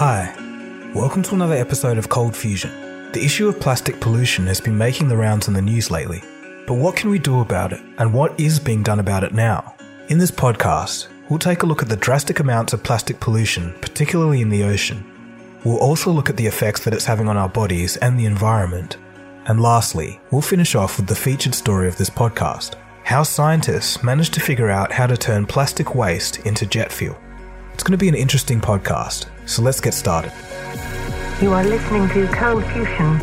Hi, welcome to another episode of Cold Fusion. The issue of plastic pollution has been making the rounds in the news lately. But what can we do about it, and what is being done about it now? In this podcast, we'll take a look at the drastic amounts of plastic pollution, particularly in the ocean. We'll also look at the effects that it's having on our bodies and the environment. And lastly, we'll finish off with the featured story of this podcast how scientists managed to figure out how to turn plastic waste into jet fuel. It's going to be an interesting podcast, so let's get started. You are listening to Cold Fusion.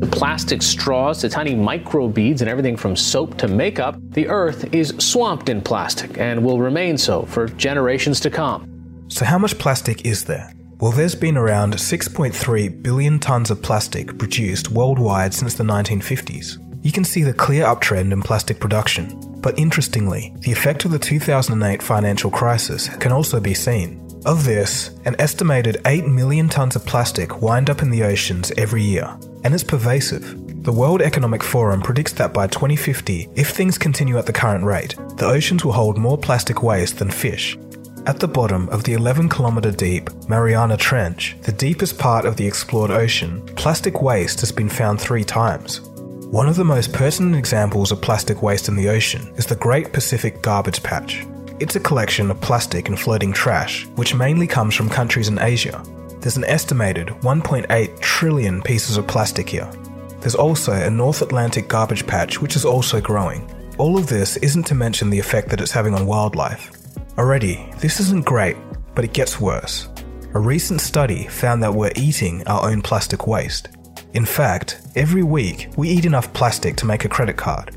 The plastic straws to tiny micro beads and everything from soap to makeup, the earth is swamped in plastic and will remain so for generations to come. So, how much plastic is there? Well, there's been around 6.3 billion tonnes of plastic produced worldwide since the 1950s. You can see the clear uptrend in plastic production. But interestingly, the effect of the 2008 financial crisis can also be seen. Of this, an estimated 8 million tonnes of plastic wind up in the oceans every year, and it's pervasive. The World Economic Forum predicts that by 2050, if things continue at the current rate, the oceans will hold more plastic waste than fish, at the bottom of the 11 kilometre deep Mariana Trench, the deepest part of the explored ocean, plastic waste has been found three times. One of the most pertinent examples of plastic waste in the ocean is the Great Pacific Garbage Patch. It's a collection of plastic and floating trash, which mainly comes from countries in Asia. There's an estimated 1.8 trillion pieces of plastic here. There's also a North Atlantic garbage patch, which is also growing. All of this isn't to mention the effect that it's having on wildlife. Already, this isn't great, but it gets worse. A recent study found that we're eating our own plastic waste. In fact, every week we eat enough plastic to make a credit card.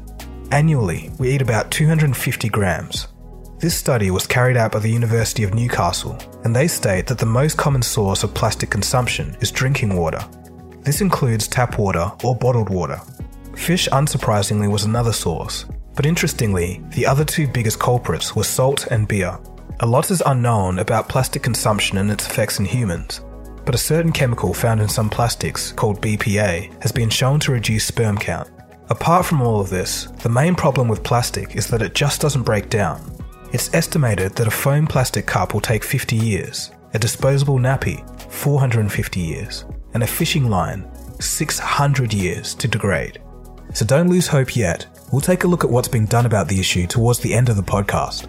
Annually, we eat about 250 grams. This study was carried out by the University of Newcastle, and they state that the most common source of plastic consumption is drinking water. This includes tap water or bottled water. Fish, unsurprisingly, was another source, but interestingly, the other two biggest culprits were salt and beer. A lot is unknown about plastic consumption and its effects in humans, but a certain chemical found in some plastics, called BPA, has been shown to reduce sperm count. Apart from all of this, the main problem with plastic is that it just doesn't break down. It's estimated that a foam plastic cup will take 50 years, a disposable nappy, 450 years, and a fishing line, 600 years to degrade. So don't lose hope yet. We'll take a look at what's being done about the issue towards the end of the podcast.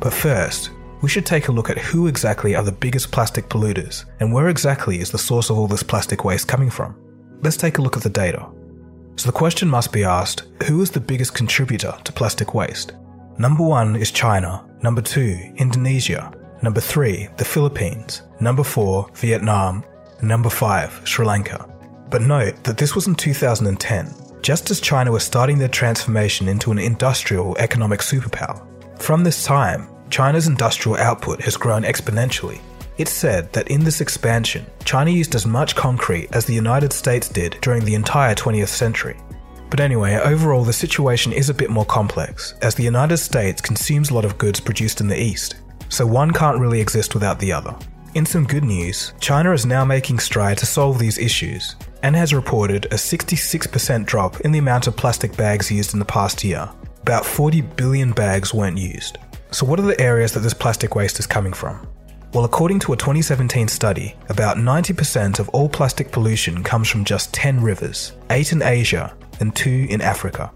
But first, we should take a look at who exactly are the biggest plastic polluters and where exactly is the source of all this plastic waste coming from. Let's take a look at the data. So the question must be asked who is the biggest contributor to plastic waste? Number one is China, number two, Indonesia, number three, the Philippines, number four, Vietnam, number five, Sri Lanka. But note that this was in 2010, just as China was starting their transformation into an industrial economic superpower. From this time, China's industrial output has grown exponentially. It's said that in this expansion, China used as much concrete as the United States did during the entire 20th century. But anyway, overall, the situation is a bit more complex, as the United States consumes a lot of goods produced in the East, so one can't really exist without the other. In some good news, China is now making strides to solve these issues, and has reported a 66% drop in the amount of plastic bags used in the past year. About 40 billion bags weren't used. So, what are the areas that this plastic waste is coming from? Well, according to a 2017 study, about 90% of all plastic pollution comes from just 10 rivers, 8 in Asia and 2 in Africa.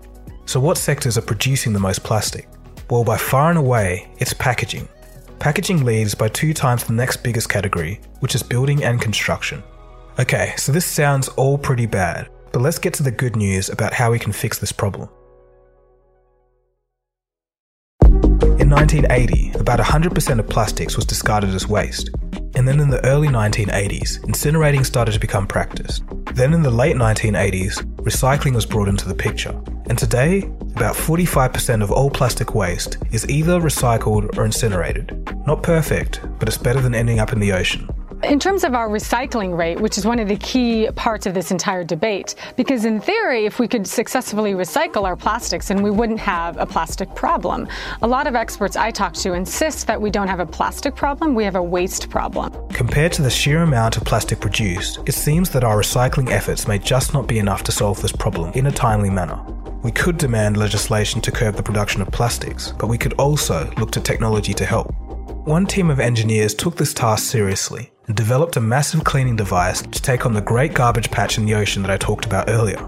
So, what sectors are producing the most plastic? Well, by far and away, it's packaging. Packaging leads by two times the next biggest category, which is building and construction. Okay, so this sounds all pretty bad, but let's get to the good news about how we can fix this problem. 1980, about 100% of plastics was discarded as waste. And then in the early 1980s, incinerating started to become practiced. Then in the late 1980s, recycling was brought into the picture. And today, about 45% of all plastic waste is either recycled or incinerated. Not perfect, but it's better than ending up in the ocean. In terms of our recycling rate, which is one of the key parts of this entire debate, because in theory, if we could successfully recycle our plastics, then we wouldn't have a plastic problem. A lot of experts I talk to insist that we don't have a plastic problem, we have a waste problem. Compared to the sheer amount of plastic produced, it seems that our recycling efforts may just not be enough to solve this problem in a timely manner. We could demand legislation to curb the production of plastics, but we could also look to technology to help. One team of engineers took this task seriously and developed a massive cleaning device to take on the great garbage patch in the ocean that I talked about earlier.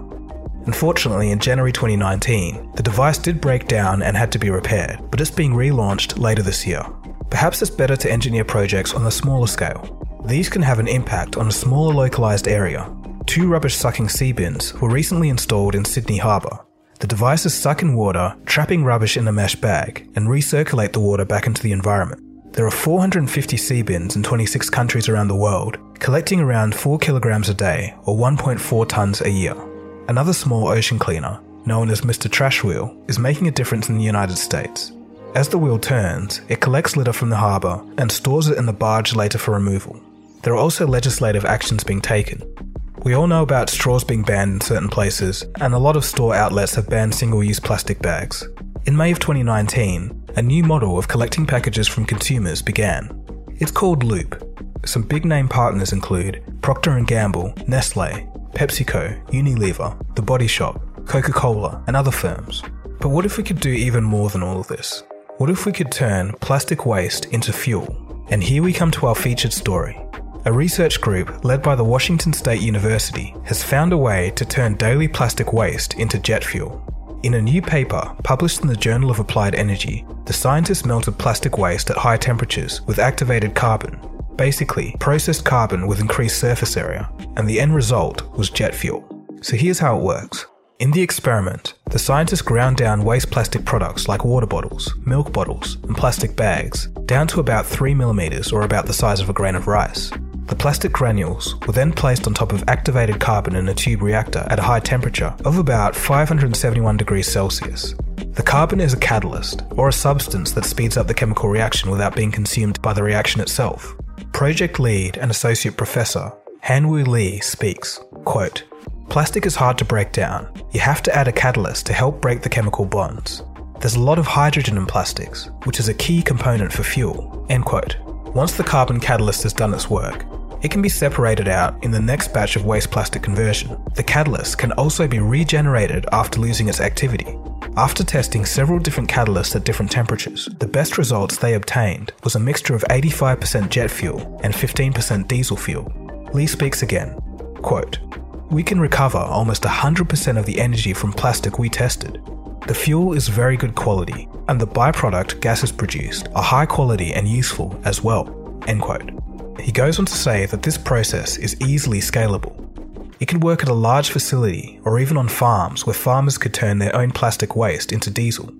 Unfortunately, in January 2019, the device did break down and had to be repaired, but it's being relaunched later this year. Perhaps it's better to engineer projects on a smaller scale. These can have an impact on a smaller localized area. Two rubbish sucking sea bins were recently installed in Sydney Harbour. The devices suck in water, trapping rubbish in a mesh bag, and recirculate the water back into the environment. There are 450 sea bins in 26 countries around the world, collecting around 4 kilograms a day or 1.4 tons a year. Another small ocean cleaner, known as Mr. Trash Wheel, is making a difference in the United States. As the wheel turns, it collects litter from the harbour and stores it in the barge later for removal. There are also legislative actions being taken. We all know about straws being banned in certain places, and a lot of store outlets have banned single use plastic bags. In May of 2019, a new model of collecting packages from consumers began. It's called Loop. Some big name partners include Procter & Gamble, Nestle, PepsiCo, Unilever, The Body Shop, Coca-Cola, and other firms. But what if we could do even more than all of this? What if we could turn plastic waste into fuel? And here we come to our featured story. A research group led by the Washington State University has found a way to turn daily plastic waste into jet fuel. In a new paper published in the Journal of Applied Energy, the scientists melted plastic waste at high temperatures with activated carbon, basically processed carbon with increased surface area, and the end result was jet fuel. So here's how it works. In the experiment, the scientists ground down waste plastic products like water bottles, milk bottles, and plastic bags down to about 3 millimeters or about the size of a grain of rice. The plastic granules were then placed on top of activated carbon in a tube reactor at a high temperature of about 571 degrees Celsius. The carbon is a catalyst, or a substance that speeds up the chemical reaction without being consumed by the reaction itself. Project lead and associate professor Hanwu Lei speaks, quote, Plastic is hard to break down. You have to add a catalyst to help break the chemical bonds. There's a lot of hydrogen in plastics, which is a key component for fuel. End quote. Once the carbon catalyst has done its work, it can be separated out in the next batch of waste plastic conversion. The catalyst can also be regenerated after losing its activity. After testing several different catalysts at different temperatures, the best results they obtained was a mixture of 85% jet fuel and 15% diesel fuel. Lei speaks again. Quote, we can recover almost 100% of the energy from plastic we tested. The fuel is very good quality, and the byproduct gases produced are high quality and useful as well. End quote. He goes on to say that this process is easily scalable. It can work at a large facility or even on farms where farmers could turn their own plastic waste into diesel.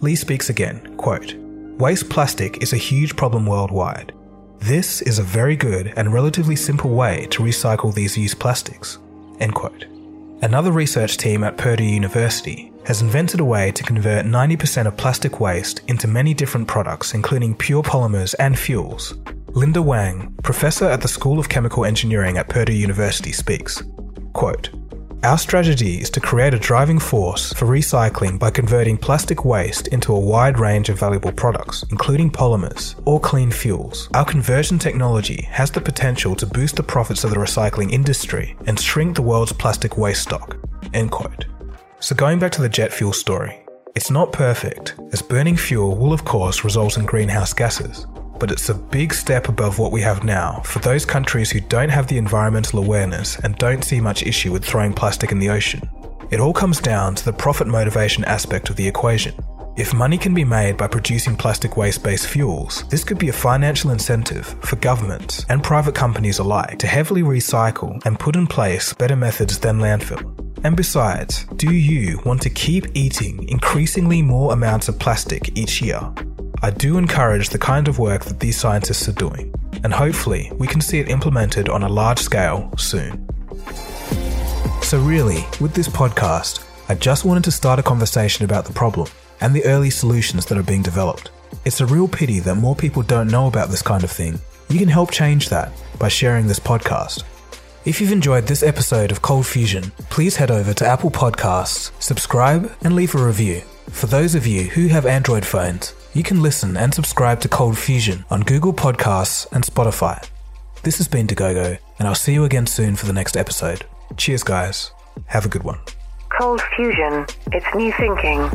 Lei speaks again, quote, Waste plastic is a huge problem worldwide. This is a very good and relatively simple way to recycle these used plastics. End quote. Another research team at Purdue University has invented a way to convert 90% of plastic waste into many different products, including pure polymers and fuels. Linda Wang, professor at the School of Chemical Engineering at Purdue University, speaks quote, Our strategy is to create a driving force for recycling by converting plastic waste into a wide range of valuable products, including polymers or clean fuels. Our conversion technology has the potential to boost the profits of the recycling industry and shrink the world's plastic waste stock. End quote. So, going back to the jet fuel story, it's not perfect, as burning fuel will, of course, result in greenhouse gases but it's a big step above what we have now for those countries who don't have the environmental awareness and don't see much issue with throwing plastic in the ocean. It all comes down to the profit motivation aspect of the equation. If money can be made by producing plastic waste based fuels, this could be a financial incentive for governments and private companies alike to heavily recycle and put in place better methods than landfill. And besides, do you want to keep eating increasingly more amounts of plastic each year? I do encourage the kind of work that these scientists are doing, and hopefully we can see it implemented on a large scale soon. So, really, with this podcast, I just wanted to start a conversation about the problem and the early solutions that are being developed. It's a real pity that more people don't know about this kind of thing. You can help change that by sharing this podcast. If you've enjoyed this episode of Cold Fusion, please head over to Apple Podcasts, subscribe, and leave a review. For those of you who have Android phones, you can listen and subscribe to Cold Fusion on Google Podcasts and Spotify. This has been Dagogo, and I'll see you again soon for the next episode. Cheers, guys. Have a good one. Cold Fusion. It's new thinking.